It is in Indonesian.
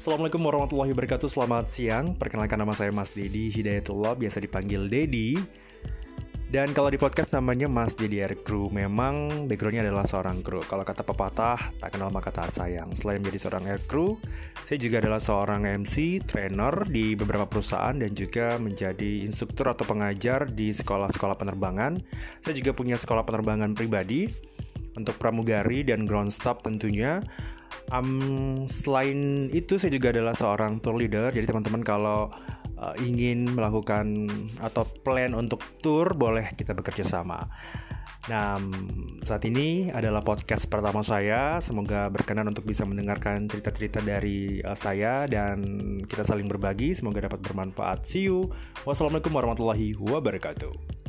Assalamualaikum warahmatullahi wabarakatuh. Selamat siang. Perkenalkan nama saya Mas Dedi Hidayatullah Biasa dipanggil Dedi Dan kalau di podcast namanya Mas Dedi Air Crew Memang backgroundnya adalah seorang kru. Kalau kata pepatah Tak kenal maka tak sayang. Selain menjadi seorang air crew Saya juga adalah seorang MC Trainer di beberapa perusahaan Dan juga menjadi instruktur atau pengajar Di sekolah-sekolah penerbangan. Saya juga punya sekolah penerbangan pribadi. Untuk pramugari dan ground staff tentunya Um, selain itu saya juga adalah seorang tour leader. Jadi teman-teman kalau uh, ingin melakukan atau plan untuk tour boleh kita bekerja sama. Nah, saat ini adalah podcast pertama saya. Semoga berkenan untuk bisa mendengarkan cerita-cerita dari uh, saya dan kita saling berbagi. Semoga dapat bermanfaat. See you. Wassalamualaikum warahmatullahi wabarakatuh.